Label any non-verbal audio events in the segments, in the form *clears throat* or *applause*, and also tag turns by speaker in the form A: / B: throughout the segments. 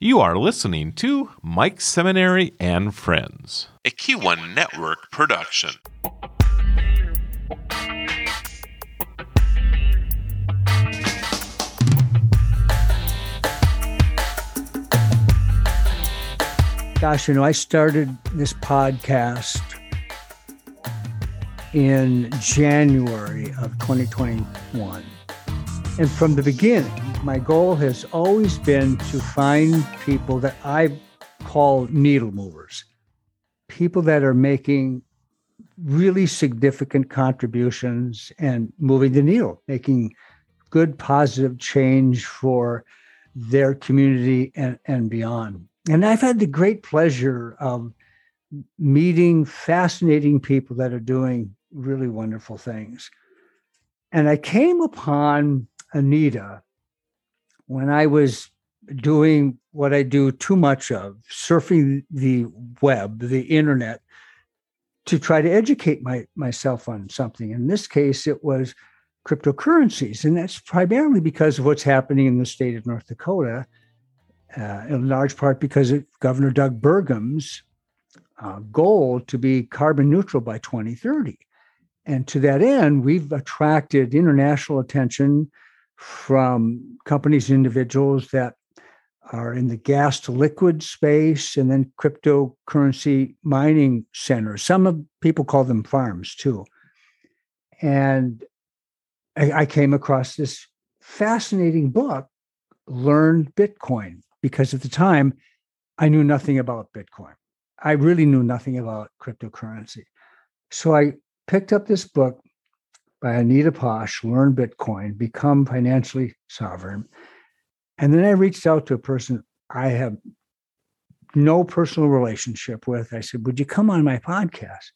A: You are listening to Mike Seminary and Friends, a Q1 Network production.
B: Gosh, you know, I started this podcast in January of 2021. And from the beginning, my goal has always been to find people that I call needle movers, people that are making really significant contributions and moving the needle, making good, positive change for their community and, and beyond. And I've had the great pleasure of meeting fascinating people that are doing really wonderful things. And I came upon Anita when I was doing what I do too much of, surfing the web, the internet, to try to educate my, myself on something. In this case, it was cryptocurrencies. And that's primarily because of what's happening in the state of North Dakota, uh, in large part because of Governor Doug Burgum's uh, goal to be carbon neutral by 2030. And to that end, we've attracted international attention from companies individuals that are in the gas to liquid space and then cryptocurrency mining centers. Some of people call them farms too. And I, I came across this fascinating book, Learn Bitcoin, because at the time I knew nothing about Bitcoin. I really knew nothing about cryptocurrency. So I picked up this book by Anita Posch, Learn Bitcoin, Become Financially Sovereign. And then I reached out to a person I have no personal relationship with. I said, Would you come on my podcast?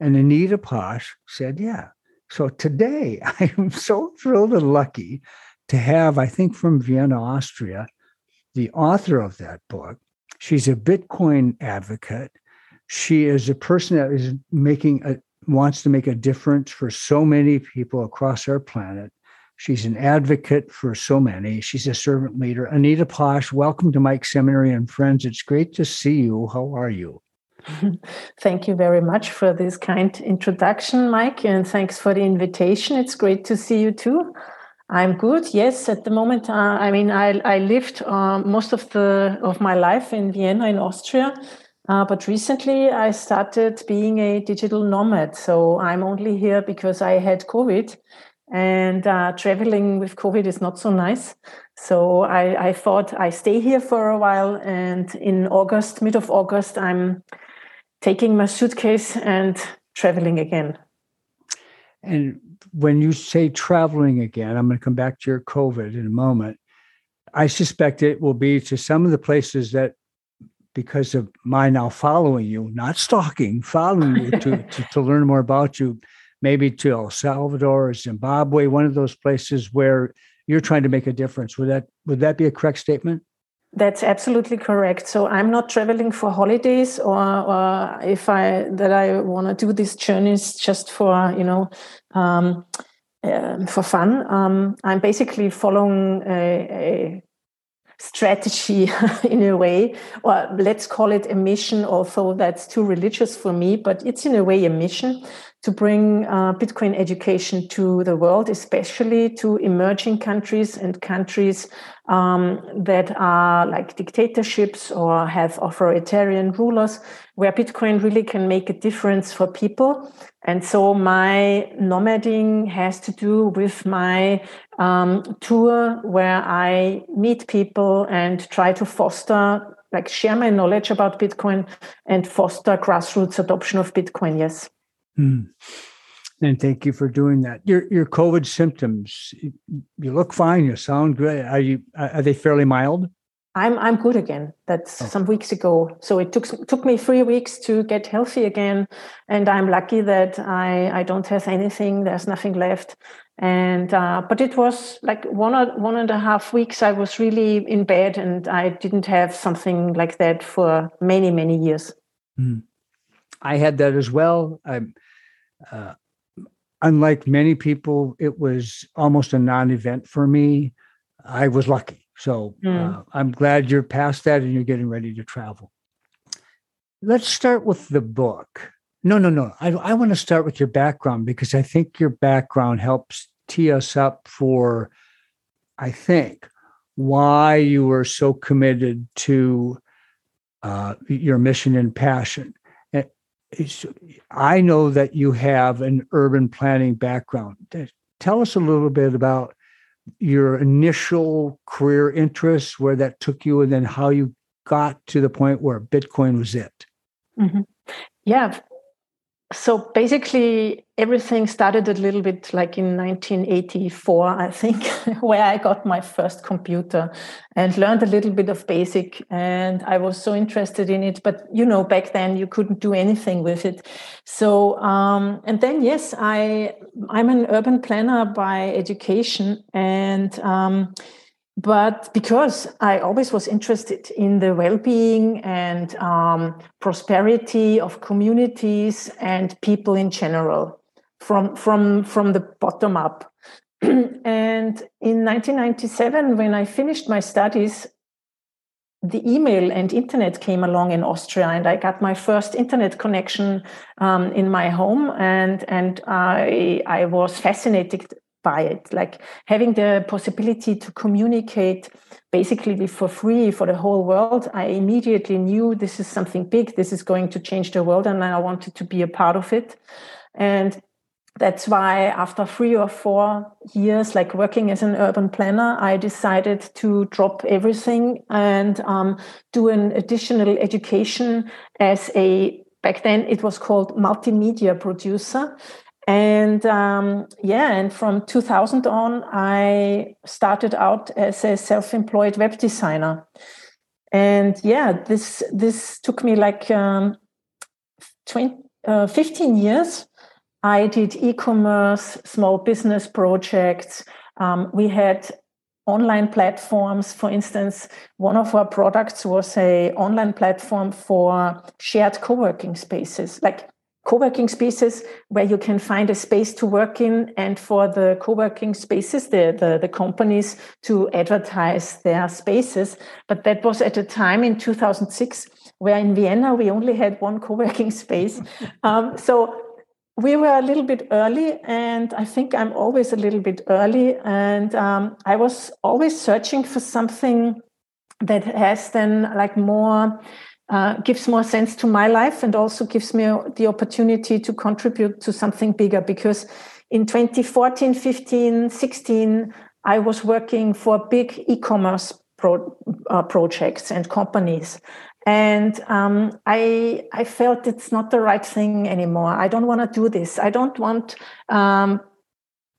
B: And Anita Posch said, Yeah. So today *laughs* I am so thrilled and lucky to have, I think from Vienna, Austria, the author of that book. She's a Bitcoin advocate. She is a person that is making a, wants to make a difference for so many people across our planet. She's an advocate for so many. She's a servant leader. Anita Posch, welcome to Mike Seminary and Friends. It's great to see you. How are you? *laughs*
C: Thank you very much for this kind introduction, Mike, and thanks for the invitation. It's great to see you too. I'm good. Yes, at the moment, uh, I mean, I, I lived uh, most of the of my life in Vienna, in Austria, uh, but recently, I started being a digital nomad. So I'm only here because I had COVID, and uh, traveling with COVID is not so nice. So I, I thought I stay here for a while, and in August, mid of August, I'm taking my suitcase and traveling again.
B: And when you say traveling again, I'm going to come back to your COVID in a moment. I suspect it will be to some of the places that because of my now following you, not stalking, following you to, *laughs* to, to, learn more about you, maybe to El Salvador or Zimbabwe, one of those places where you're trying to make a difference. Would that would that be a correct statement?
C: That's absolutely correct. So I'm not traveling for holidays or, or if I that I want to do these journeys just for you know um, uh, for fun. Um, I'm basically following a, a strategy *laughs* in a way, or let's call it a mission, although that's too religious for me, but it's in a way a mission to bring uh, Bitcoin education to the world, especially to emerging countries and countries um, that are like dictatorships or have authoritarian rulers, where Bitcoin really can make a difference for people. And so my nomading has to do with my um, tour where I meet people and try to foster, like share my knowledge about Bitcoin and foster grassroots adoption of Bitcoin. Yes.
B: Mm. And thank you for doing that. Your your COVID symptoms, you look fine. You sound good. Are you? Are they fairly mild?
C: I'm I'm good again. That's oh. some weeks ago. So it took took me three weeks to get healthy again, and I'm lucky that I I don't have anything. There's nothing left, and uh, but it was like one or one and a half weeks. I was really in bed, and I didn't have something like that for many many years. Mm.
B: I had that as well. I'm uh, unlike many people, it was almost a non event for me. I was lucky. So mm. uh, I'm glad you're past that and you're getting ready to travel. Let's start with the book. No, no, no. I, I want to start with your background because I think your background helps tee us up for, I think, why you were so committed to uh, your mission and passion. And I know that you have an urban planning background. Tell us a little bit about your initial career interests, where that took you, and then how you got to the point where Bitcoin was it.
C: Mm-hmm. Yeah, so basically everything started a little bit like in 1984 i think *laughs* where i got my first computer and learned a little bit of basic and i was so interested in it. But you know back then you couldn't do anything with it. So um, and then yes i i'm an urban planner by education and um, but because I always was interested in the well-being and um, prosperity of communities and people in general, from from from the bottom up. *clears throat* and in 1997, when I finished my studies, the email and internet came along in Austria, and I got my first internet connection um, in my home, and and I I was fascinated by it. Like having the possibility to communicate basically for free for the whole world i immediately knew this is something big this is going to change the world and i wanted to be a part of it. And that's why after three or four years like working as an urban planner i decided to drop everything and um, do an additional education as a back then it was called multimedia producer and um, yeah, and from 2000 on, I started out as a self-employed web designer. And yeah, this this took me like um, 20, uh, 15 years. I did e-commerce, small business projects. Um, we had online platforms. For instance, one of our products was a online platform for shared co-working spaces, like co-working spaces where you can find a space to work in and for the co-working spaces the, the, the, companies to advertise their spaces. But that was at a time in 2006 where in vienna we only had one co-working *laughs* space. Um, so we were a little bit early and i think i'm always a little bit early. And um, i was always searching for something that has then like more uh, gives more sense to my life and also gives me the opportunity to contribute to something bigger. Because in 2014 15 16 i was working for big e-commerce pro, uh, projects and companies. And um, I, I felt it's not the right thing anymore. I don't want to do this. I don't want um,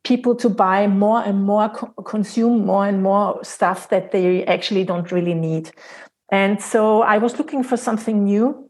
C: people to buy more and more consume more and more stuff that they actually don't really need and so I was looking for something new.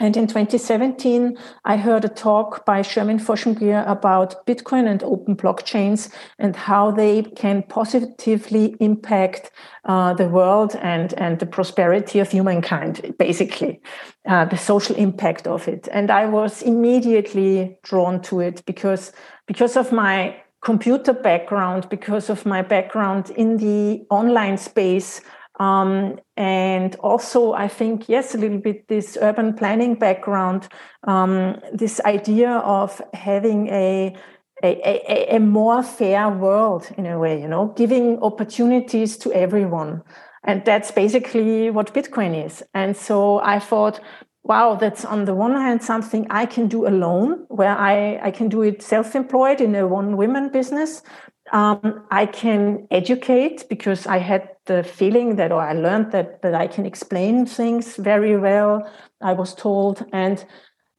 C: And in 2017, I heard a talk by Shermin Voshmgir about Bitcoin and open blockchains and how they can positively impact uh, the world and, and the prosperity of humankind, basically, uh, the social impact of it. And I was immediately drawn to it because, because of my computer background, because of my background in the online space um, and also, I think, yes, a little bit this urban planning background, um, this idea of having a, a, a, a, more fair world in a way, you know, giving opportunities to everyone. And that's basically what Bitcoin is. And so I thought, wow, that's on the one hand something I can do alone, where I, I can do it self employed in a one woman business. Um, I can educate because I had the feeling that, or I learned that, that I can explain things very well. I was told, and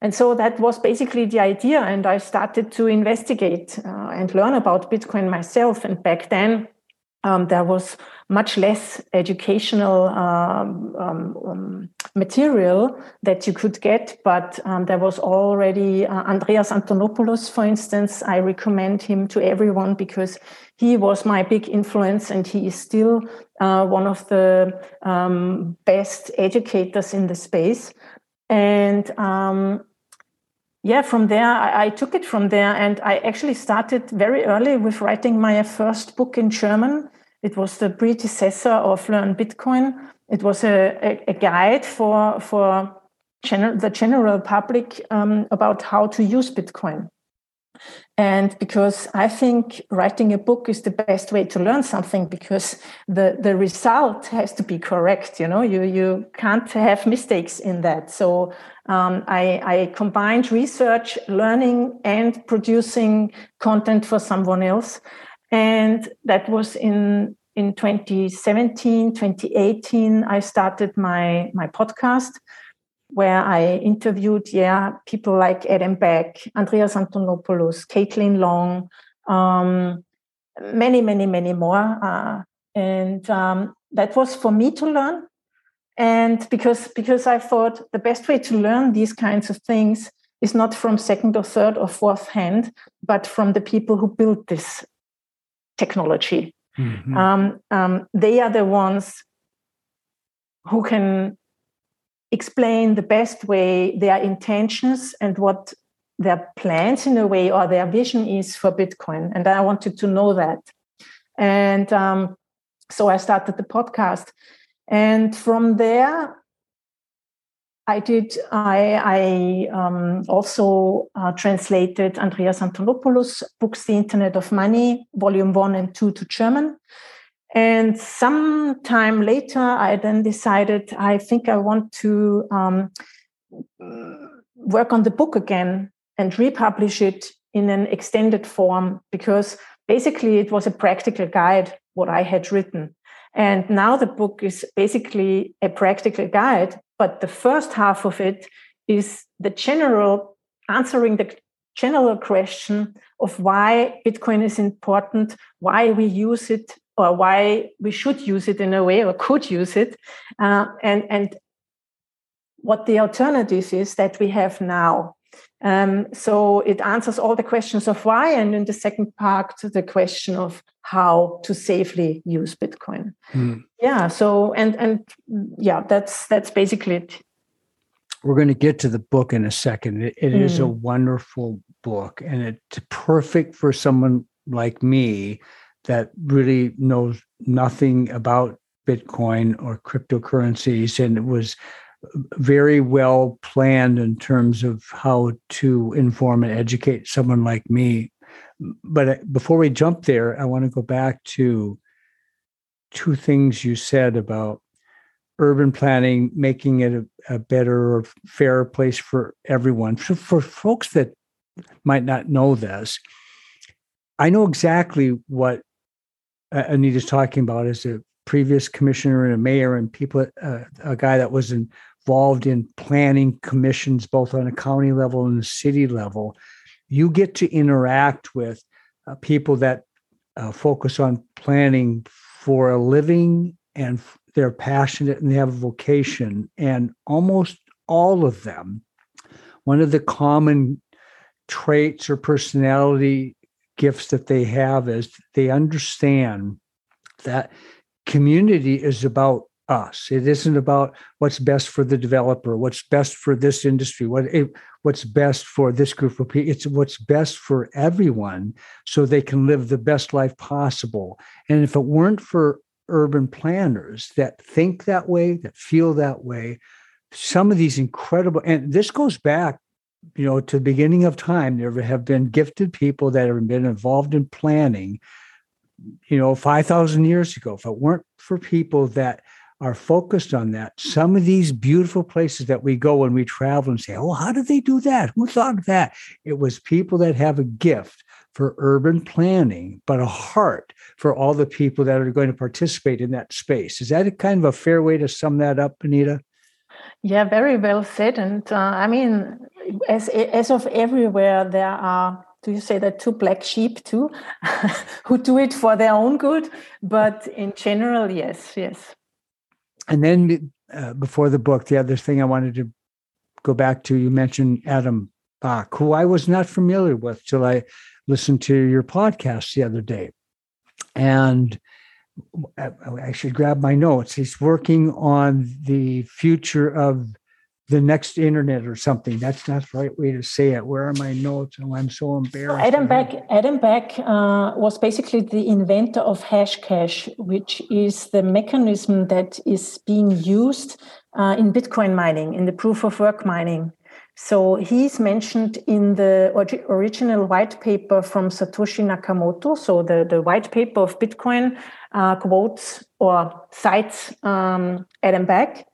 C: and so that was basically the idea. And I started to investigate uh, and learn about Bitcoin myself. And back then, um, there was much less educational um, um, um, material that you could get, but um, there was already uh, Andreas Antonopoulos, for instance. I recommend him to everyone because he was my big influence and he is still uh, one of the um, best educators in the space. And yeah, from there, I, I, took it from there. And I actually started very early with writing my first book in German It was the predecessor of Learn Bitcoin. It was a, a, a guide for for gener- the general public um, about how to use Bitcoin. And because I think writing a book is the best way to learn something because the, the result has to be correct. You know, you, you can't have mistakes in that. So um, I, I combined research, learning, and producing content for someone else. And that was in in 2017, 2018, I started my my podcast where I interviewed, yeah, people like Adam Back Andreas Antonopoulos, Caitlin Long, um, many, many, many more. Uh, and um, that was for me to learn. And because because I thought the best way to learn these kinds of things is not from second or third or fourth hand, but from the people who built this technology. Mm-hmm. Um, um, they are the ones who can explain the best way their intentions and what their plans in a way or their vision is for Bitcoin. And I wanted to know that. And um, so I started the podcast. And from there, I did. I, I um, also uh, translated Andreas Antonopoulos' books, "The Internet of Money," Volume One and Two, to German. And some time later, I then decided I think I want to um, work on the book again and republish it in an extended form because basically it was a practical guide what I had written. And now the book is basically a practical guide, but the first half of it is the general answering the general question of why Bitcoin is important, why we use it, or why we should use it in a way or could use it uh, and and what the alternative is that we have now um, so it answers all the questions of why and in the second part the question of how to safely use bitcoin mm. yeah so and and yeah that's that's basically it
B: we're going to get to the book in a second it, it mm. is a hmm. wonderful book and it's perfect for someone like me that really knows nothing about Bitcoin or cryptocurrencies, and it was very well planned in terms of how to inform and educate someone like me. But uh, before we jump there, I want to go back to two things you said about urban planning, making it a, a better or fairer place for everyone. For, folks that might not know this, I know exactly what Anita's talking about as a previous commissioner and a mayor and people, uh, a guy that was involved in planning commissions both on a county level and a city level. You get to interact with uh, people that uh, focus on planning for a living and they're passionate and they have a vocation. And almost all of them, one of the common traits or personality gifts that they have is they understand that community is about us. It isn't about what's best for the developer, what's best for this industry, what what's best for this group of people. It's what's best for everyone so they can live the best life possible. And if it weren't for urban planners that think that way, that feel that way, some of these incredible and this goes back you know, to the beginning of time, there have been gifted people that have been involved in planning, you know, 5,000 years ago. If it weren't for people that are focused on that, some of these beautiful places that we go when we travel and say, oh, how did they do that? Who thought of that? It was people that have a gift for urban planning, but a heart for all the people that are going to participate in that space. Is that a kind of a fair way to sum that up, Anita?
C: Yeah, very well said. And uh, I mean, as as of everywhere, there are. Do you say that two black sheep too, *laughs* who do it for their own good? But in general, yes, yes.
B: And then uh, before the book, the other thing I wanted to go back to, you mentioned Adam Back, who I was not familiar with till I listened to your podcast the other day, and I should grab my notes. He's working on the future of the next internet or something. That's not the right way to say it. Where are my notes? Oh, I'm so embarrassed.
C: Adam Back, Adam Back uh, was basically the inventor of Hashcash, which is the mechanism that is being used uh, in Bitcoin mining, in the proof of work mining. So he's mentioned in the original white paper from Satoshi Nakamoto. So the, the white paper of Bitcoin uh, quotes or cites um, Adam Back.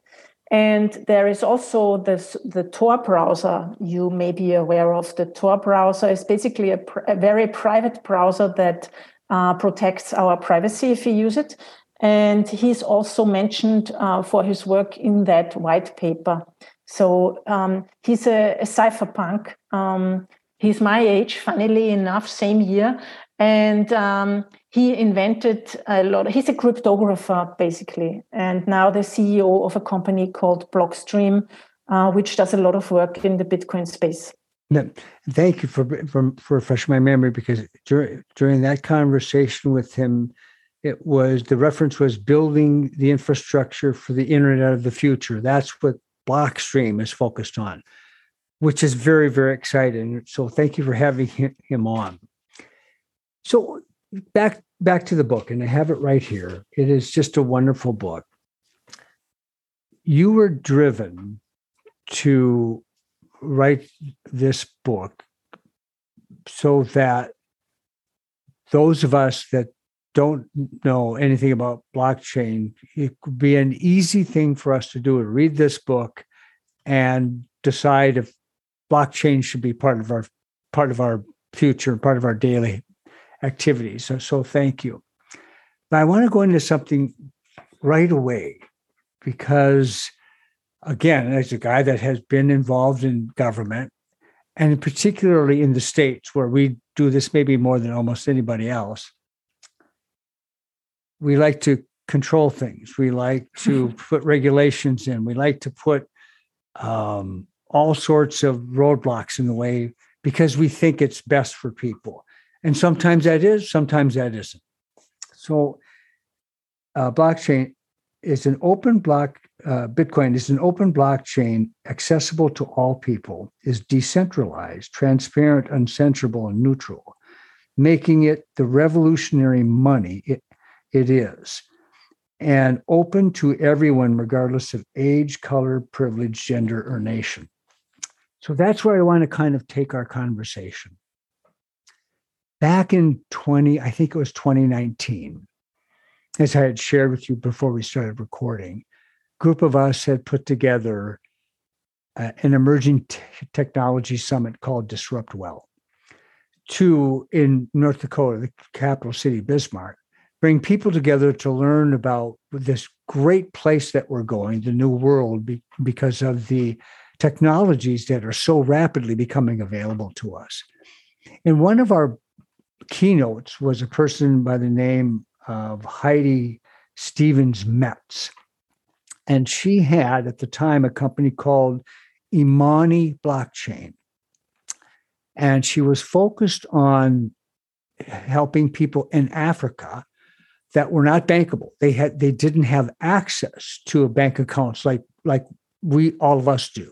C: And there is also this, the Tor browser. You may be aware of the Tor browser. is basically a, pr- a, very private browser that uh, protects our privacy if we use it. And he's also mentioned uh, for his work in that white paper. So um, he's a, a cypherpunk. Um, he's my age, funnily enough, same year. And um, he invented a lot. He's a cryptographer, basically, and now the CEO of a company called Blockstream, uh, which does a lot of work in the Bitcoin space.
B: thank you for, for, for refreshing my memory because during, during that conversation with him, it was the reference was building the infrastructure for the internet of the future. That's what Blockstream is focused on, which is very, very exciting. So thank you for having him on. So back back to the book, and I have it right here. It is just a wonderful book. You were driven to write this book so that those of us that don't know anything about blockchain, it could be an easy thing for us to do to read this book and decide if blockchain should be part of our part of our future, part of our daily activities. So, so thank you. But I want to go into something right away because, again, as a guy that has been involved in government, and particularly in the states where we do this maybe more than almost anybody else, we like to control things. We like to *laughs* put regulations in. We like to put um, all sorts of roadblocks in the way because we think it's best for people. And sometimes that is, sometimes that isn't. So, uh, blockchain is an open block, uh, Bitcoin is an open blockchain accessible to all people, is decentralized, transparent, uncensorable, and neutral, making it the revolutionary money it, it is, and open to everyone, regardless of age, color, privilege, gender, or nation. So that's where I want to kind of take our conversation back in 20, I think it was 2019, as I had shared with you before we started recording, group of us had put together uh, an emerging t- technology summit called Disrupt Well to in North Dakota, the capital city, Bismarck, bring people together to learn about this great place that we're going, the new world, be, because of the technologies that are so rapidly becoming available to us. And one of our keynotes was a person by the name of Heidi Stevens Metz. And she had at the time a company called Imani Blockchain. And she was focused on helping people in Africa that were not bankable. They had they didn't have access to bank accounts like like we all of us do.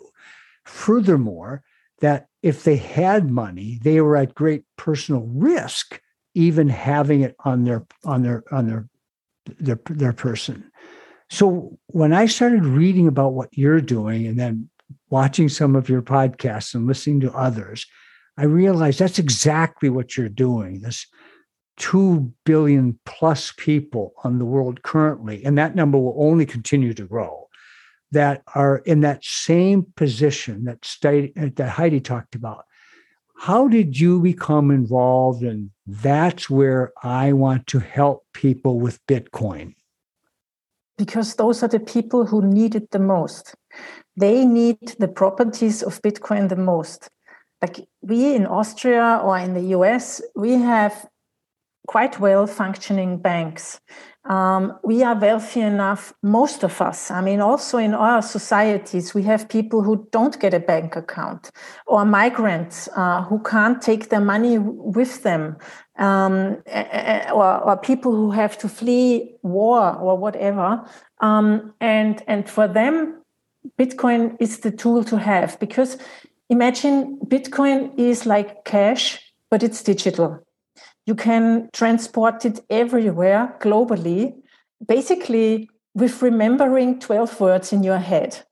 B: Furthermore, that if they had money, they were at great personal risk, even having it on their on their on their their, their person. So when I started reading about what you're doing and then watching some of your podcasts and listening to others, I realized that's exactly what you're doing. This 2 billion plus people on the world currently, and that number will only continue to grow that are in that same position that, state, that Heidi talked about. How did you become involved? And that's where I want to help people with Bitcoin.
C: Because those are the people who need it the most. They need the properties of Bitcoin the most. Like we in Austria or in the US, we have quite well functioning banks um, we are wealthy enough, most of us. I mean, also in our societies, we have people who don't get a bank account or migrants uh, who can't take their money with them, um, or, or, people who have to flee war or whatever. Um, and, and for them, Bitcoin is the tool to have because imagine Bitcoin is like cash, but it's digital. You can transport it everywhere globally, basically with remembering 12 words in your head.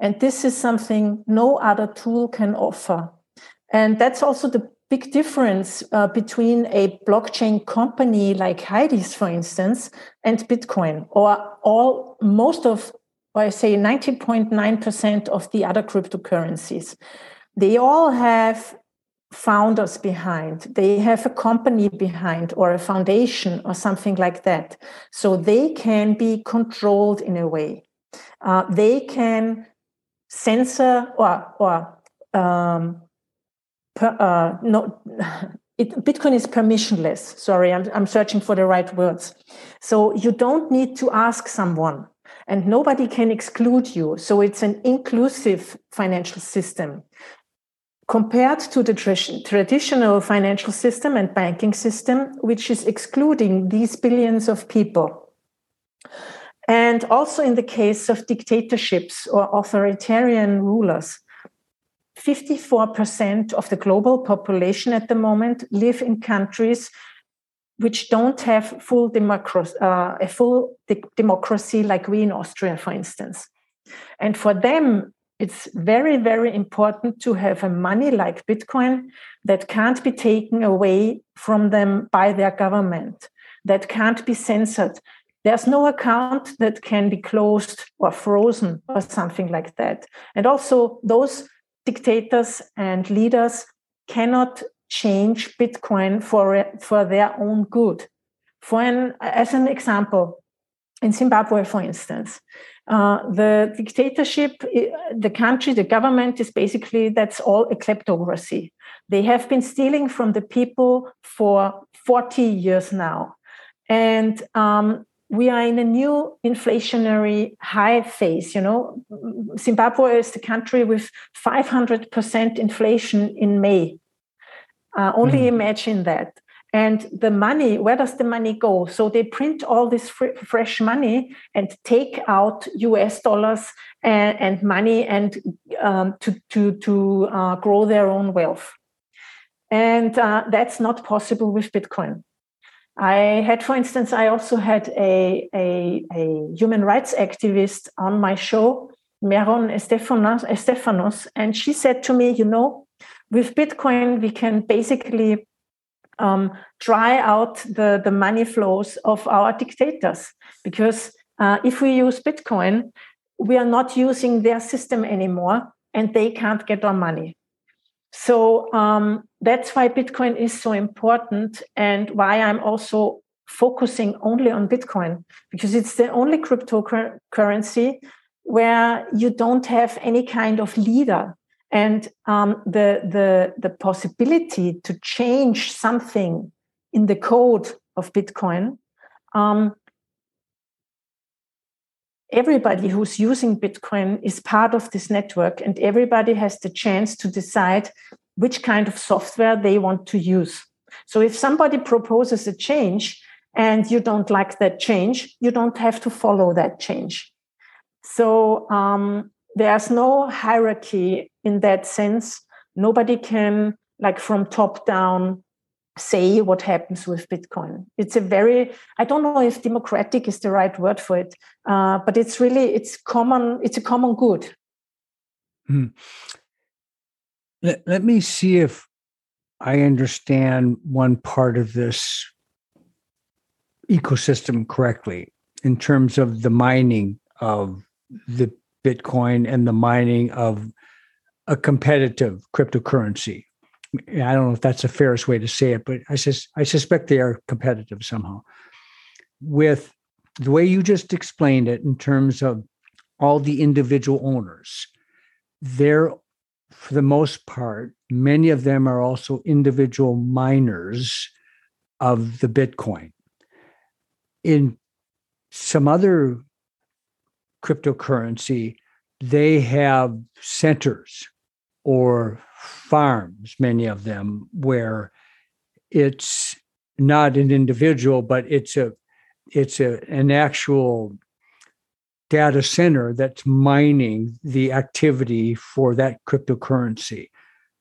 C: And this is something no other tool can offer. And that's also the big difference uh, between a blockchain company like Heidi's, for instance, and Bitcoin, or all most of, or I say 90.9% of the other cryptocurrencies. They all have founders behind, they have a company behind, or a foundation, or something like that. So they can be controlled in a way. Uh, they can censor or, or um, per, uh, *laughs* it, Bitcoin is permissionless. Sorry, I'm, I'm searching for the right words. So you don't need to ask someone, and nobody can exclude you. So it's an inclusive financial system. Compared to the traditional financial system and banking system, which is excluding these billions of people. And also in the case of dictatorships or authoritarian rulers, 54% of the global population at the moment live in countries which don't have full democracy, uh, a full de- democracy like we in Austria, for instance. And for them, it's very, very important to have a money like Bitcoin that can't be taken away from them by their government, that can't be censored. There's no account that can be closed or frozen or something like that. And also, those dictators and leaders cannot change Bitcoin for, for their own good. For an, as an example, in Zimbabwe, for instance, uh, the dictatorship, the country, the government is basically that's all a kleptocracy. They have been stealing from the people for 40 years now. And um, we are in a new inflationary high phase. You know, Zimbabwe is the country with 500% inflation in May. Uh, only mm. imagine that. And the money, where does the money go? So they print all this fr- fresh money and take out US dollars and, and money and um, to, to, to uh, grow their own wealth. And uh, that's not possible with Bitcoin. I had, for instance, I also had a, a, a human rights activist on my show, Meron Estefanos, Estefanos, and she said to me, you know, with Bitcoin, we can basically um, dry out the, the money flows of our dictators. Because uh, if we use Bitcoin, we are not using their system anymore and they can't get our money. So um, that's why Bitcoin is so important and why I'm also focusing only on Bitcoin because it's the only cryptocurrency where you don't have any kind of leader and um, the, the, the possibility to change something in the code of Bitcoin um, everybody who's using Bitcoin is part of this network, and everybody has the chance to decide which kind of software they want to use. So if somebody proposes a change and you don't like that change, you don't have to follow that change. So um, there's no hierarchy in that sense. Nobody can, like from top down, say what happens with Bitcoin. It's a very, I don't know if democratic is the right word for it, uh, but it's really, it's common, it's a common good. Hmm.
B: Let, let me see if I understand one part of this ecosystem correctly in terms of the mining of the Bitcoin and the mining of a competitive cryptocurrency. I don't know if that's the fairest way to say it, but I, sus- I suspect they are competitive somehow. With the way you just explained it, in terms of all the individual owners, they're, for the most part, many of them are also individual miners of the Bitcoin. In some other cryptocurrency, they have centers or farms, many of them, where it's not an individual, but it's a it's a, an actual data center that's mining the activity for that cryptocurrency.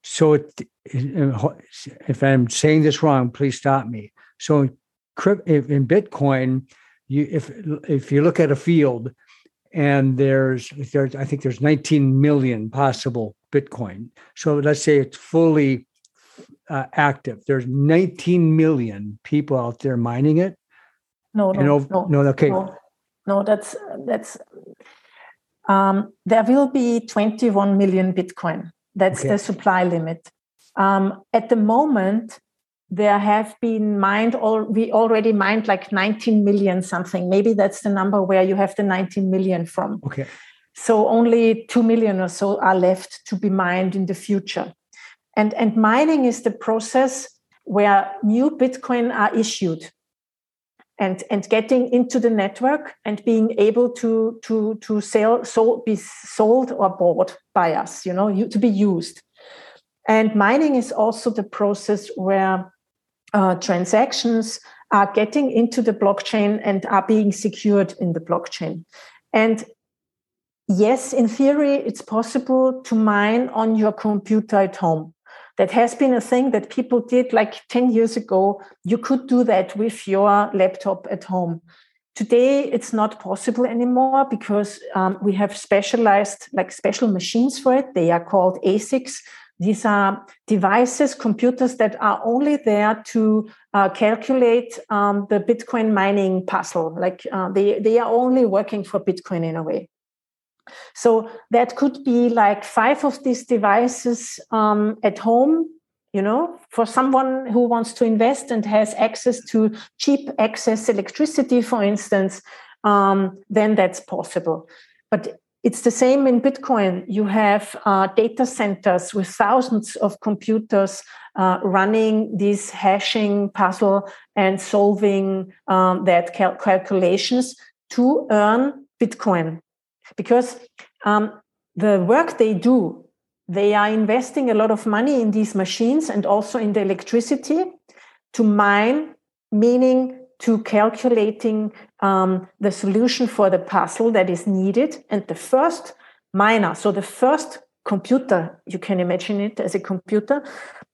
B: So, it, if I'm saying this wrong, please stop me. So, in Bitcoin, you if if you look at a field and there's there's I think there's 19 million possible Bitcoin. So let's say it's fully uh, active. There's 19 million people out there mining it.
C: No, no, over, no, no,
B: okay.
C: No, no that's that's. Um, there will be 21 million Bitcoin. That's okay. the supply limit. Um, at the moment, there have been mined or we already mined like 19 million something maybe that's the number where you have the 19 million from
B: okay
C: so only 2 million or so are left to be mined in the future and and mining is the process where new bitcoin are issued and and getting into the network and being able to to to sell so be sold or bought by us you know you, to be used and mining is also the process where uh, transactions are getting into the blockchain and are being secured in the blockchain. And yes, in theory, it's possible to mine on your computer at home. That has been a thing that people did like 10 years ago. You could do that with your laptop at home. Today, it's not possible anymore because um, we have specialized, like special machines for it. They are called ASICs, these are devices, computers that are only there to uh, calculate um, the Bitcoin mining puzzle. Like uh, they, they are only working for Bitcoin in a way. So that could be like five of these devices um, at home, you know, for someone who wants to invest and has access to cheap access electricity, for instance, um, then that's possible. But it's the same in Bitcoin. You have uh, data centers with thousands of computers uh, running this hashing puzzle and solving um, that cal- calculations to earn Bitcoin. Because um, the work they do, they are investing a lot of money in these machines and also in the electricity to mine, meaning to calculating um, the solution for the puzzle that is needed. And the first miner, so the first computer, you can imagine it as a computer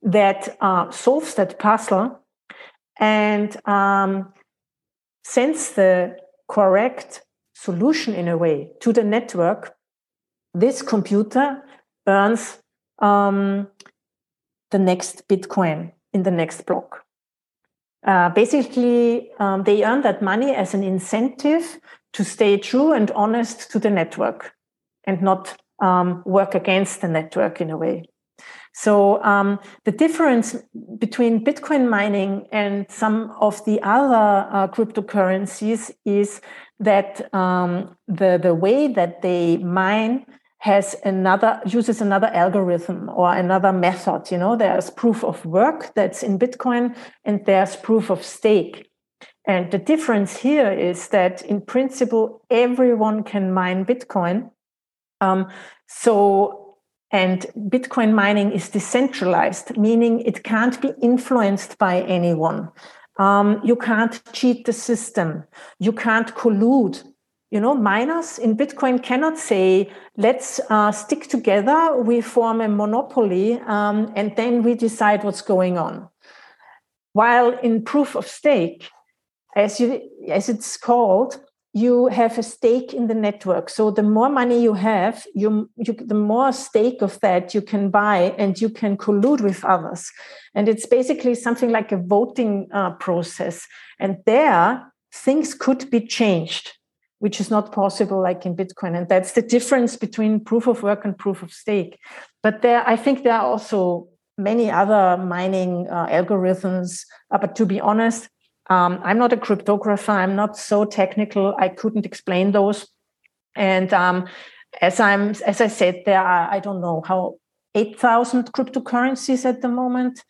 C: that uh, solves that puzzle and um, sends the correct solution in a way to the network, this computer earns um, the next Bitcoin in the next block. Uh, basically, um, they earn that money as an incentive to stay true and honest to the network and not um, work against the network in a way. So um, the difference between Bitcoin mining and some of the other uh, cryptocurrencies is that um, the the way that they mine has another uses another algorithm or another method you know? There's proof of work that's in bitcoin and there's proof of stake. And the difference here is that in principle everyone can mine bitcoin um, so and bitcoin mining is decentralized meaning it can't be influenced by anyone um, you can't cheat the system. You can't collude. You know miners in bitcoin cannot say let's uh, stick together we form a monopoly um, and then we decide what's going on. While in proof of stake as you as it's called you have a stake in the network so the more money you have you, you the more stake of that you can buy and you can collude with others and it's basically something like a voting uh, process and there things could be changed which is not possible like in Bitcoin. And that's the difference between proof of work and proof of stake. But there, I think there are also many other mining uh, algorithms. Uh, but to be honest, um, I'm not a cryptographer. I'm not so technical. I couldn't explain those. And um, as I'm, as I said, there are I don't know how 8,000 cryptocurrencies at the moment.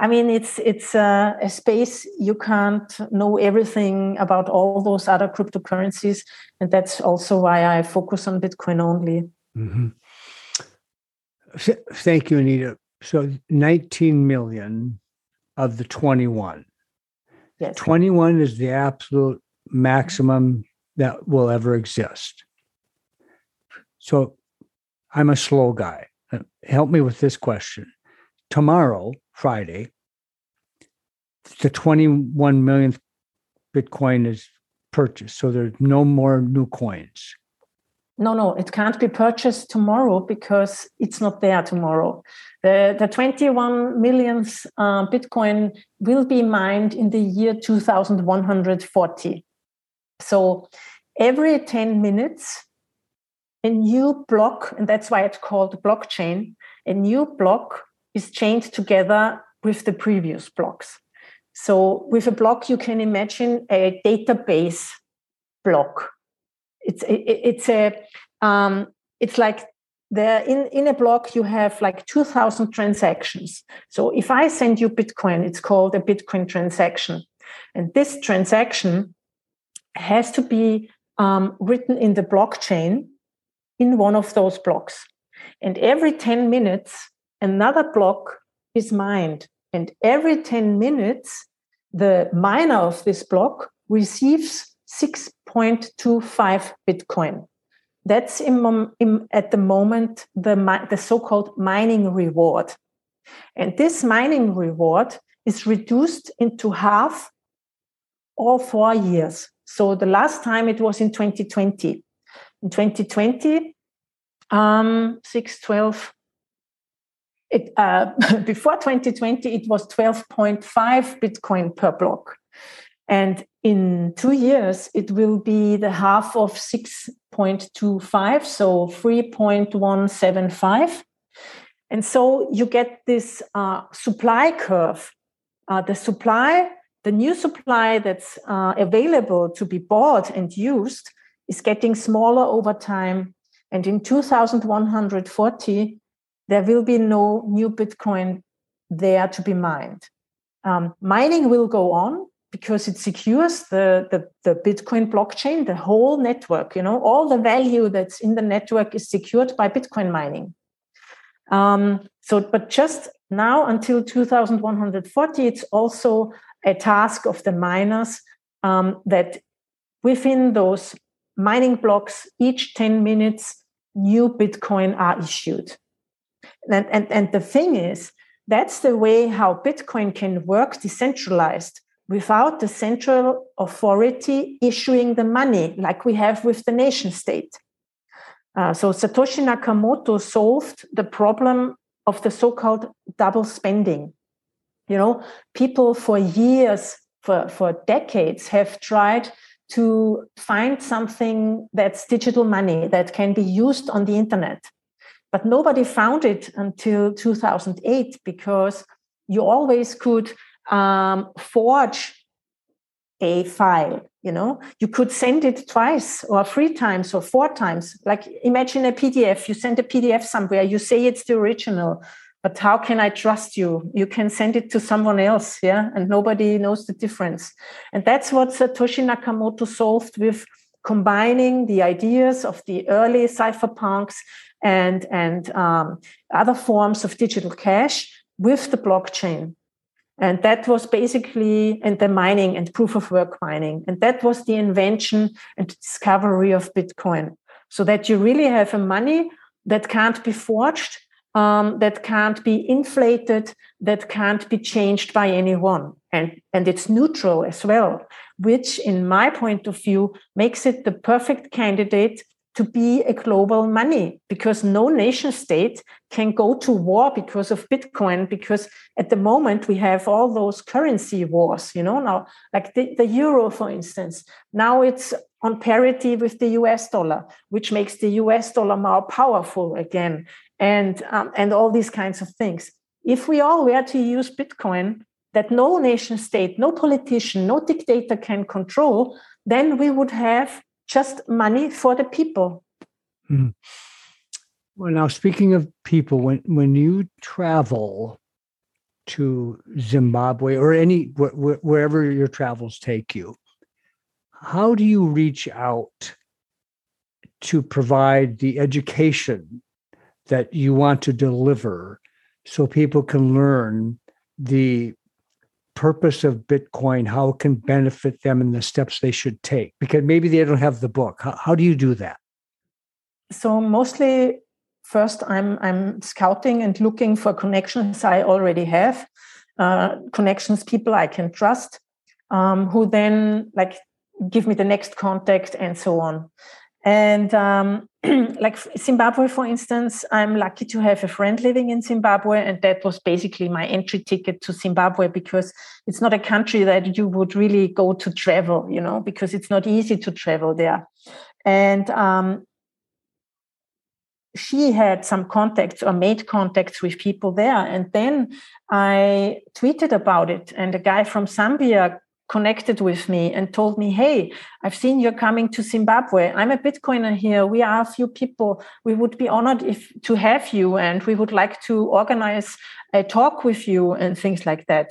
C: I mean, it's it's a, a, space you can't know everything about all those other cryptocurrencies, and that's also why I focus on Bitcoin only.
B: Mm-hmm. Thank you, Anita. So, 19 million of the 21.
C: Yes.
B: 21 is the absolute maximum that will ever exist. So I'm a slow guy. Uh, help me with this question. Tomorrow, Friday, the 21 millionth Bitcoin is purchased. So there's no more new coins.
C: No, no, it can't be purchased tomorrow because it's not there tomorrow. The, the 21 millionth uh, Bitcoin will be mined in the year 2140. So every 10 minutes, a new block, and that's why it's called blockchain, a new block is chained together with the previous blocks. So with a block, you can imagine a database block. It's it, it's a um, it's like there in in a block you have like 2000 transactions. So if i send you bitcoin it's called a bitcoin transaction. And this transaction has to be um, written in the blockchain in one of those blocks. And every 10 minutes another block is mined. And every 10 minutes, the miner of this block receives 6.25 Bitcoin. That's in, in, at the moment the, the so called mining reward. And this mining reward is reduced into half all four years. So the last time it was in 2020. In 2020, um, 612 it, uh, *laughs* before 2020, it was 12.5 Bitcoin per block. And in two years, it will be the half of 6.25, so 3.175. And so you get this uh, supply curve. Uh, the supply, the new supply that's uh, available to be bought and used is getting smaller over time. And in 2140, there will be no new Bitcoin there to be mined. Um, mining will go on because it secures the, the, the, Bitcoin blockchain, the whole network. You know, all the value that's in the network is secured by Bitcoin mining. Um, so, but just now until 2140, it's also a task of the miners um, that within those mining blocks, each 10 minutes, new Bitcoin are issued. And, and, and the thing is, that's the way how Bitcoin can work decentralized without the central authority issuing the money, like we have with the nation state. Uh, so Satoshi Nakamoto solved the problem of the so-called double spending. You know, people for years, for, for decades, have tried to find something that's digital money that can be used on the internet. But nobody found it until 2008 because you always could um, forge a file you know? You could send it twice or three times or four times. Like imagine a pdf you send a pdf somewhere. You say it's the original but how can i trust you? You can send it to someone else yeah? And nobody knows the difference. And that's what satoshi nakamoto solved with combining the ideas of the early cypherpunks and, and um, other forms of digital cash with the blockchain. And that was basically, and the mining and proof of work mining. And that was the invention and discovery of Bitcoin. So that you really have a money that can't be forged, um, that can't be inflated, that can't be changed by anyone. And, and it's neutral as well, which, in my point of view, makes it the perfect candidate to be a global money because no nation state can go to war because of bitcoin because at the moment we have all those currency wars you know now like the, the euro for instance. Now it's on parity with the us dollar which makes the us dollar more powerful again and um, and all these kinds of things. If we all were to use bitcoin that no nation state no politician no dictator can control then we would have just money for the people.
B: Mm. Well, now speaking of people, when when you travel to Zimbabwe or any wh- wherever your travels take you, how do you reach out to provide the education that you want to deliver so people can learn the purpose of Bitcoin, how it can benefit them, and the steps they should take? Because maybe they don't have the book. How, how do you do that?
C: so mostly first I'm I'm scouting and looking for connections I already have, uh, connections people I can trust, um, who then like give me the next contact and so on. And um, *clears throat* like Zimbabwe, for instance, I'm lucky to have a friend living in Zimbabwe, and that was basically my entry ticket to Zimbabwe because it's not a country that you would really go to travel, you know, because it's not easy to travel there. And um, she had some contacts or made contacts with people there. And then I tweeted about it, and a guy from Zambia connected with me and told me, Hey, I've seen you're coming to Zimbabwe. I'm a Bitcoiner here. We are a few people. We would be honored if to have you, and we would like to organize a talk with you and things like that.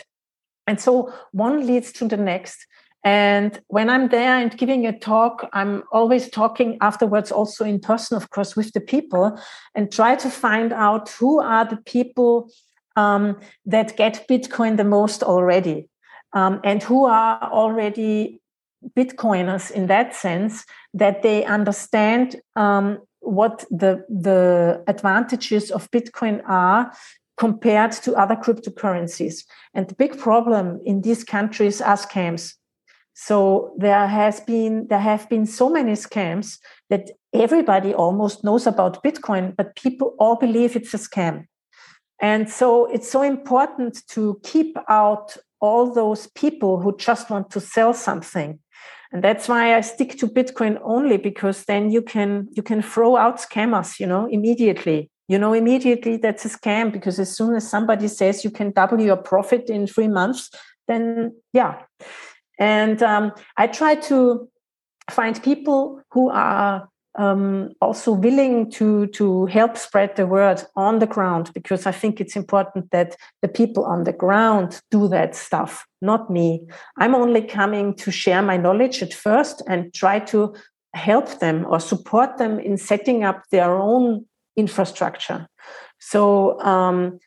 C: And so one leads to the next. And when I'm there and giving a talk, I'm always talking afterwards, also in person, of course, with the people, and try to find out who are the people um, that get Bitcoin the most already, um, and who are already Bitcoiners in that sense that they understand um, what the the advantages of Bitcoin are compared to other cryptocurrencies. And the big problem in these countries are scams so there has been there have been so many scams that everybody almost knows about Bitcoin, but people all believe it's a scam. And so it's so important to keep out all those people who just want to sell something. And that's why I stick to Bitcoin only because then you can you can throw out scammers, you know, immediately. You know, immediately that's a scam because as soon as somebody says you can double your profit in three months, then yeah, and um, I try to find people who are um, also willing to to help spread the word on the ground because I think it's important that the people on the ground do that stuff, not me. I'm only coming to share my knowledge at first and try to help them or support them in setting up their own infrastructure. So um,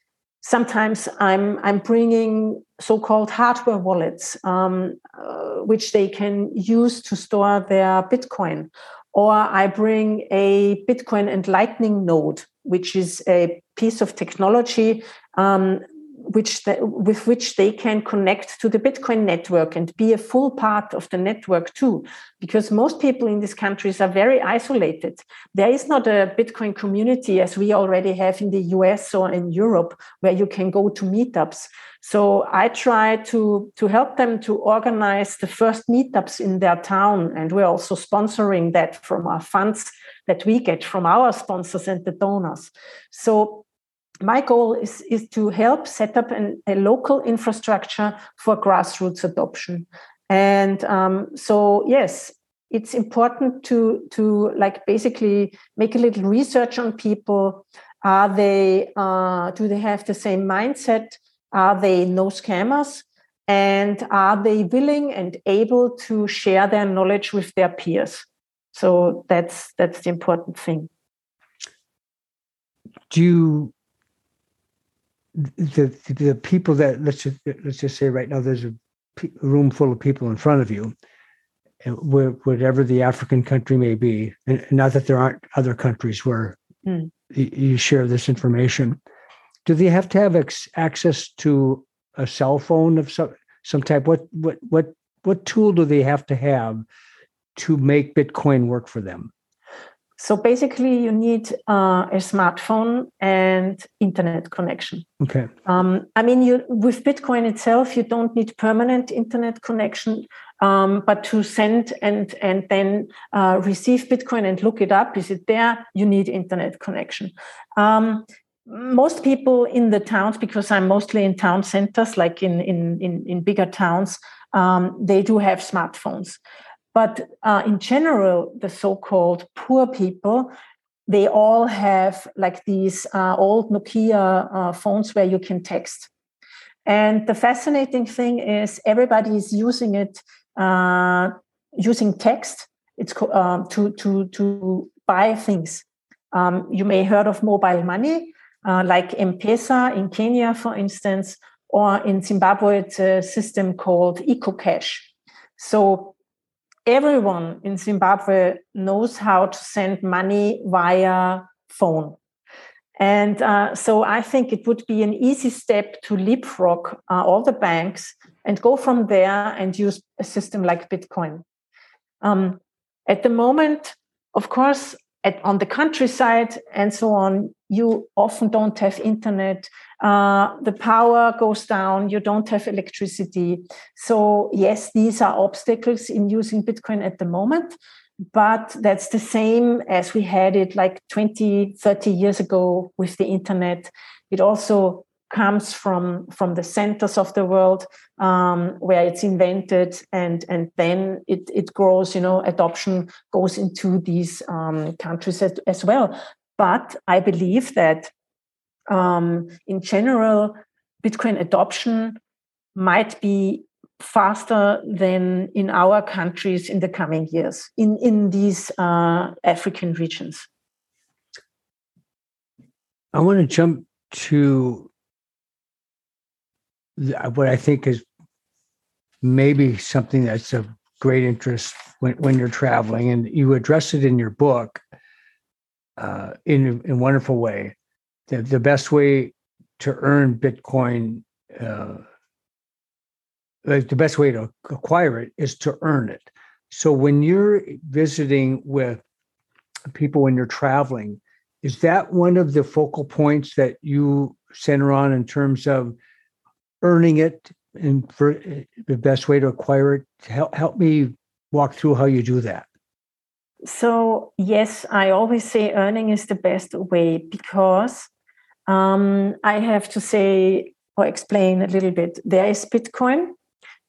C: sometimes I'm I'm bringing so-called hardware wallets, um, uh, which they can use to store their Bitcoin, or I bring a Bitcoin and Lightning node, which is a piece of technology um, which the, with which they can connect to the Bitcoin network and be a full part of the network too. Because most people in these countries are very isolated. There is not a Bitcoin community as we already have in the US or in Europe where you can go to meetups. So I try to, to help them to organize the first meetups in their town. And we're also sponsoring that from our funds that we get from our sponsors and the donors. So my goal is, is to help set up an, a local infrastructure for grassroots adoption. And um, so, yes, it's important to to like basically make a little research on people. Are they uh, do they have the same mindset? Are they no scammers? And are they willing and able to share their knowledge with their peers? So that's that's the important thing.
B: Do you the the people that let's just let's just say right now there's a room full of people in front of you whatever the african country may be and not that there aren't other countries where mm. you share this information. Do they have to have ex- access to a cell phone of some some type? What what what what tool do they have to have to make bitcoin work for them
C: so basically, you need uh, a smartphone and internet connection.
B: Okay.
C: Um, I mean, you with Bitcoin itself, you don't need permanent internet connection, um, but to send and and then uh, receive Bitcoin and look it up, is it there? You need internet connection. Um, most people in the towns, because I'm mostly in town centers, like in in in, in bigger towns, um, they do have smartphones. But uh, in general, the so-called poor people, they all have like these uh, old Nokia uh, phones where you can text. And the fascinating thing is everybody is using it, uh, using text. It's um, to to to buy things. Um, you may heard of mobile money, uh, like M-Pesa in Kenya, for instance, or in Zimbabwe, it's a system called EcoCash. So everyone in Zimbabwe knows how to send money via phone. And uh, so I think it would be an easy step to leapfrog uh, all the banks and go from there and use a system like Bitcoin. Um, at the moment, of course, at, on the countryside and so on, you often don't have internet. Uh, the power goes down. You don't have electricity. So, yes, these are obstacles in using Bitcoin at the moment. But that's the same as we had it like 20, 30 years ago with the internet. It also comes from from the centers of the world um, where it's invented and and then it it grows you know adoption goes into these um, countries as, as, well but i believe that um, in general bitcoin adoption might be faster than in our countries in the coming years in in these uh, african regions
B: i want to jump to what I think is maybe something that's of great interest when, when you're traveling, and you address it in your book uh, in, in a wonderful way. The, the best way to earn Bitcoin, uh, like the best way to acquire it is to earn it. So when you're visiting with people when you're traveling, is that one of the focal points that you center on in terms of earning it and for the best way to acquire it help, help me walk through how you do that
C: so yes i always say earning is the best way because um, i have to say or explain a little bit there is bitcoin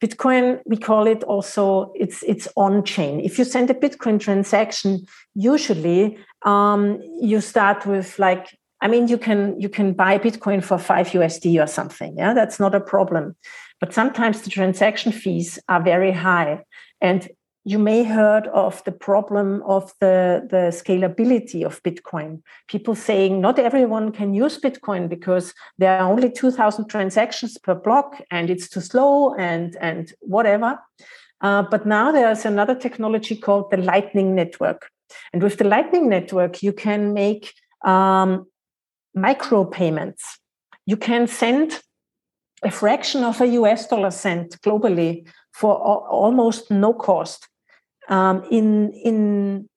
C: bitcoin we call it also it's it's on chain if you send a bitcoin transaction usually um, you start with like I mean, you can you can buy Bitcoin for five USD or something. Yeah, that's not a problem. But sometimes the transaction fees are very high, and you may heard of the problem of the, the scalability of Bitcoin. People saying not everyone can use Bitcoin because there are only 2,000 transactions per block and it's too slow and, and whatever. Uh, but now there's another technology called the Lightning Network. And with the Lightning Network, you can make um, micropayments. You can send a fraction of a US dollar cent globally for almost no cost um, in, in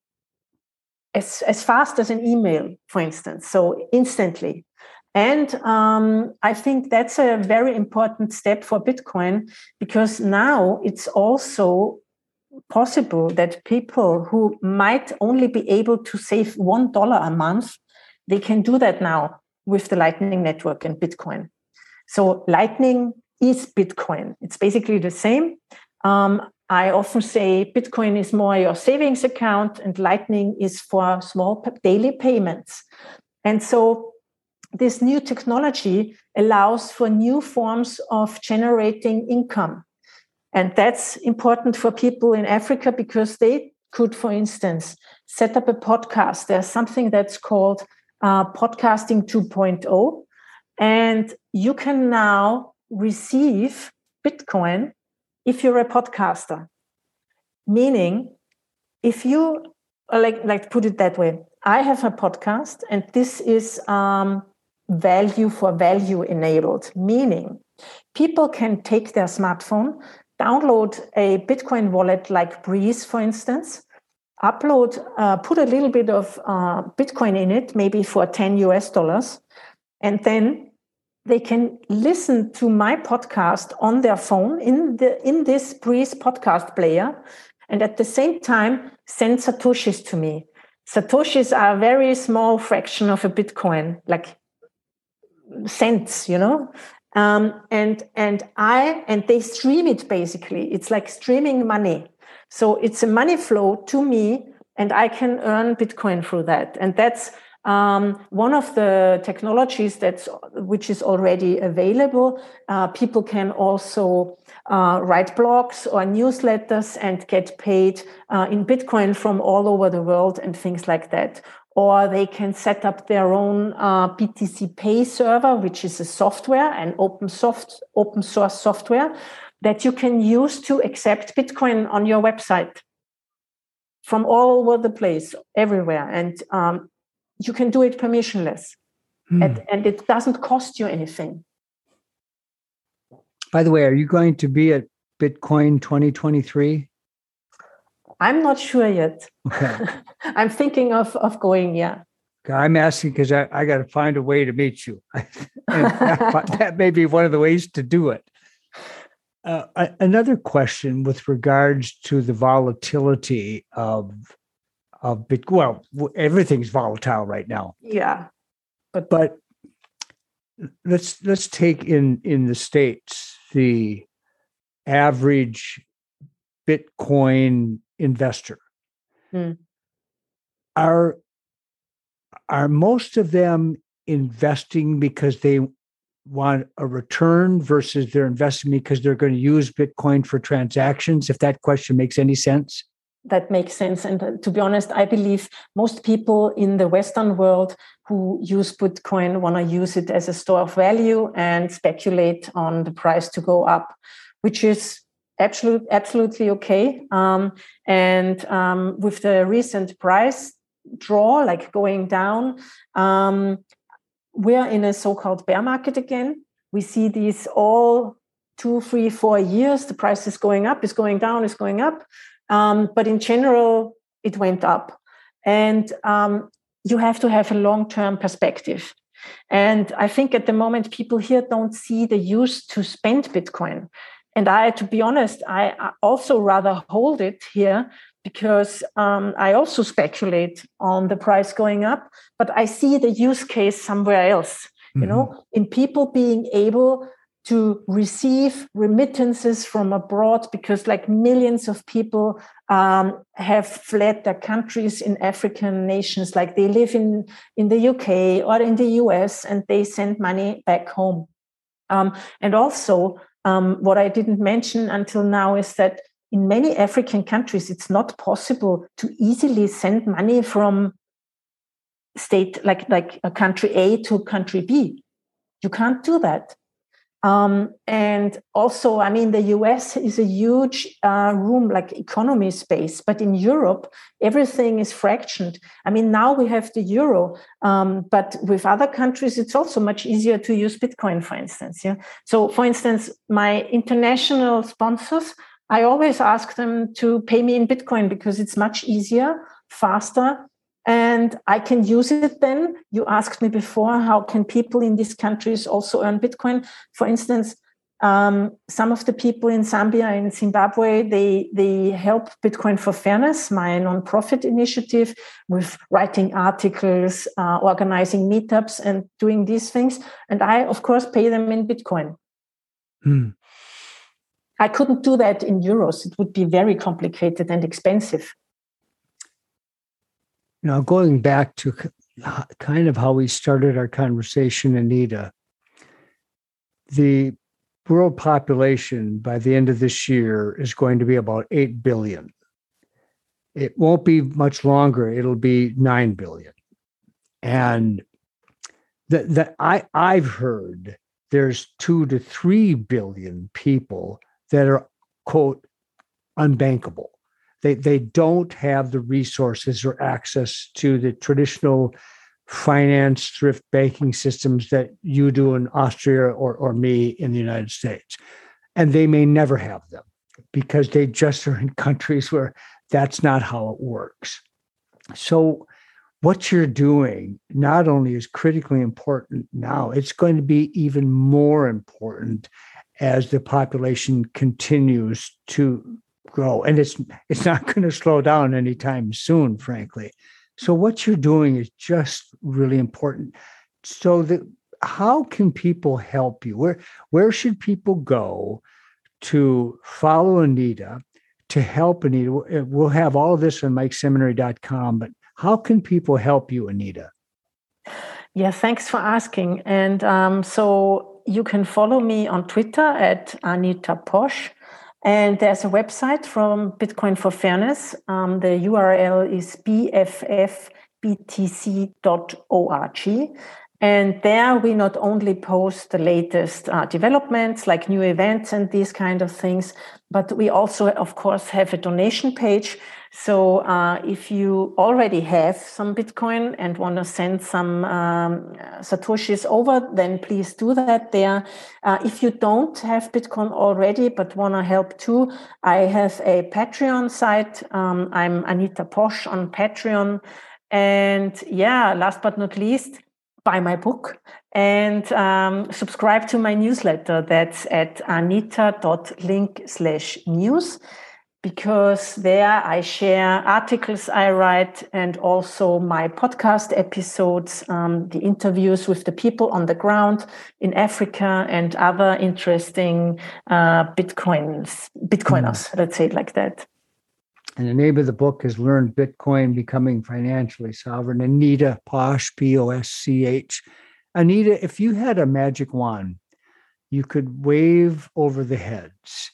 C: as, as fast as an email, for instance, so instantly. And um, I think that's a very important step for Bitcoin because now it's also possible that people who might only be able to save one dollar a month they can do that now with the Lightning Network and Bitcoin. So Lightning is Bitcoin. It's basically the same. Um, I often say Bitcoin is more your savings account, and Lightning is for small daily payments. And so this new technology allows for new forms of generating income. And that's important for people in Africa because they could, for instance, set up a podcast. There's something that's called uh, Podcasting 2.0. And you can now receive Bitcoin if you're a podcaster. Meaning, if you like, like put it that way, I have a podcast, and this is um, value for value enabled, meaning people can take their smartphone, download a Bitcoin wallet like Breez, for instance, upload, uh, put a little bit of uh, Bitcoin in it, maybe for 10 US dollars, and then they can listen to my podcast on their phone in the in this Breez podcast player, and at the same time send satoshis to me. Satoshis are a very small fraction of a Bitcoin, like cents, you know. Um, and and I and they stream it basically. It's like streaming money so it's a money flow to me, and I can earn Bitcoin through that. And that's um, one of the technologies that's which is already available. Uh, people can also uh, write blogs or newsletters and get paid uh, in Bitcoin from all over the world and things like that. Or they can set up their own uh, BTC Pay server, which is a software, an open soft, open source software that you can use to accept Bitcoin on your website. from all over the place, everywhere. And um, you can do it permissionless. Hmm. And, and it doesn't cost you anything.
B: By the way, are you going to be at Bitcoin 2023?
C: I'm not sure yet. Okay. *laughs* I'm thinking of, of going, yeah.
B: I'm asking because I, I got to find a way to meet you. *laughs* that, *laughs* that, may be one of the ways to do it. Uh, another question with regards to the volatility of of Bitcoin. Well, everything's volatile right now.
C: Yeah,
B: but but let's let's take in in the states the average Bitcoin investor. Hmm. Are are most of them investing because they want a return versus they're investing because they're going to use Bitcoin for transactions? If that question makes any sense.
C: That makes sense. And uh, to be honest, I believe most people in the Western world who use Bitcoin want to use it as a store of value and speculate on the price to go up, which is absolutely absolutely okay. Um, and um, with the recent price draw, like going down, um, we're in a so-called bear market again. We see these all two, three, four years. The price is going up, is going down, is going up. Um, but in general, it went up, and um, you have to have a long-term perspective. And I think at the moment, people here don't see the use to spend Bitcoin. And I, to be honest, I also rather hold it here because um, I also speculate on the price going up, but I see the use case somewhere else. Mm-hmm. You know, mm-hmm. in people being able to receive remittances from abroad because like millions of people um, have fled their countries in african nations like they live in in the uk or in the us and they send money back home um, and also um, what i didn't mention until now is that in many African countries, it's not possible to easily send money from state like like a country A to country B. You can't do that. Um, and also, I mean, the US is a huge uh, room, like economy space, but in Europe, everything is fractioned. I mean, now we have the euro, um, but with other countries, it's also much easier to use Bitcoin, for instance. Yeah. So, for instance, my international sponsors I always ask them to pay me in Bitcoin because it's much easier, faster, and I can use it then. You asked me before, how can people in these countries also earn Bitcoin? For instance, um, some of the people in Zambia and Zimbabwe, they, they help Bitcoin for Fairness, my nonprofit initiative, with writing articles, uh, organizing meetups, and doing these things. And I, of course, pay them in Bitcoin. Hmm. I couldn't do that in euros. It would be very complicated and expensive.
B: Now, going back to kind of how we started our conversation, Anita, the world population by the end of this year is going to be about 8 billion. It won't be much longer, it'll be 9 billion. And that that I I've heard there's 2 to 3 billion people that are quote unbankable. They they don't have the resources or access to the traditional finance thrift banking systems that you do in Austria or, or me in the United States. And they may never have them because they just are in *laughs* countries where that's not how it works. So what you're doing not only is critically important now, it's going to be even more important as the population continues to grow and it's it's not going to slow down anytime soon frankly. So what you're doing is just really important. So that how can people help you? Where where should people go to follow anita to help anita? We'll have all of this on mikeseminary.com but how can people help you anita?
C: Yeah thanks for asking. And um, so you can follow me on Twitter at Anita Posch. And there's a website from Bitcoin for Fairness. Um, the URL is bffbtc.org. And there we not only post the latest uh, developments like new events and these kind of things, but we also, of course, have a donation page So uh, if you already have some Bitcoin and want to send some um, Satoshis over, then please do that there. Uh, if you don't have Bitcoin already but want to help too, I have a Patreon site. Um, I'm Anita Posch on Patreon. And yeah, last but not least, buy my book and um, subscribe to my newsletter. That's at anita.link slash news because there I share articles I write and also my podcast episodes, um, the interviews with the people on the ground in Africa and other interesting uh, Bitcoins, Bitcoiners, mm. let's say it like that.
B: And the name of the book is Learn Bitcoin Becoming Financially Sovereign. Anita Posch, P O S C H. Anita, if you had a magic wand, you could wave over the heads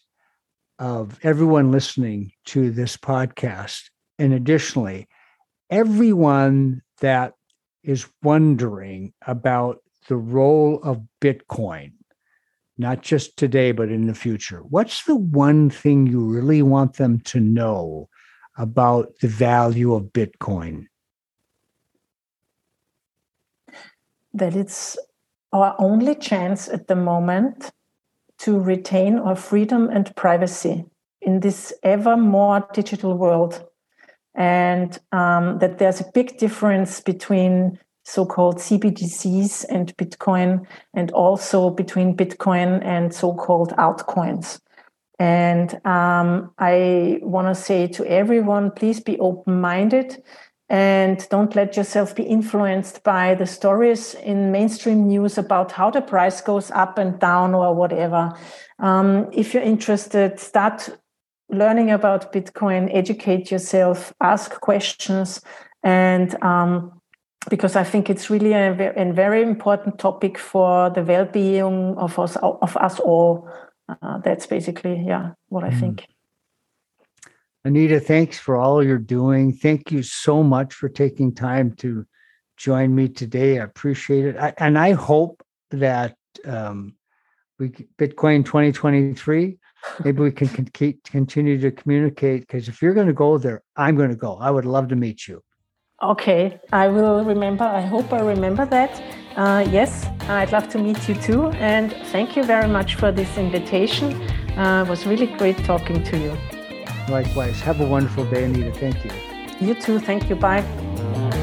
B: of everyone listening to this podcast. And additionally, everyone that is wondering about the role of Bitcoin, not just today, but in the future, what's the one thing you really want them to know about the value of Bitcoin?
C: That it's our only chance at the moment to retain our freedom and privacy in this ever more digital world. And um, that there's a big difference between so called CBDCs and Bitcoin, and also between Bitcoin and so called altcoins. And um, I want to say to everyone please be open minded and don't let yourself be influenced by the stories in mainstream news about how the price goes up and down or whatever. Um, if you're interested, start learning about Bitcoin, educate yourself, ask questions, and um, because I think it's really a, a, very important topic for the well-being of us of us all. Uh, that's basically yeah what I mm. think.
B: Anita, thanks for all you're doing. Thank you so much for taking time to join me today. I appreciate it. I, and I hope that um, we Bitcoin 2023, maybe we can con- continue to communicate because if you're going to go there, I'm going to go. I would love to meet you.
C: Okay, I will remember. I hope I remember that. Uh, yes, I'd love to meet you too. And thank you very much for this invitation. Uh, it was really great talking to you.
B: Likewise. Have a wonderful day, Anita. Thank you.
C: You too. Thank you. Bye.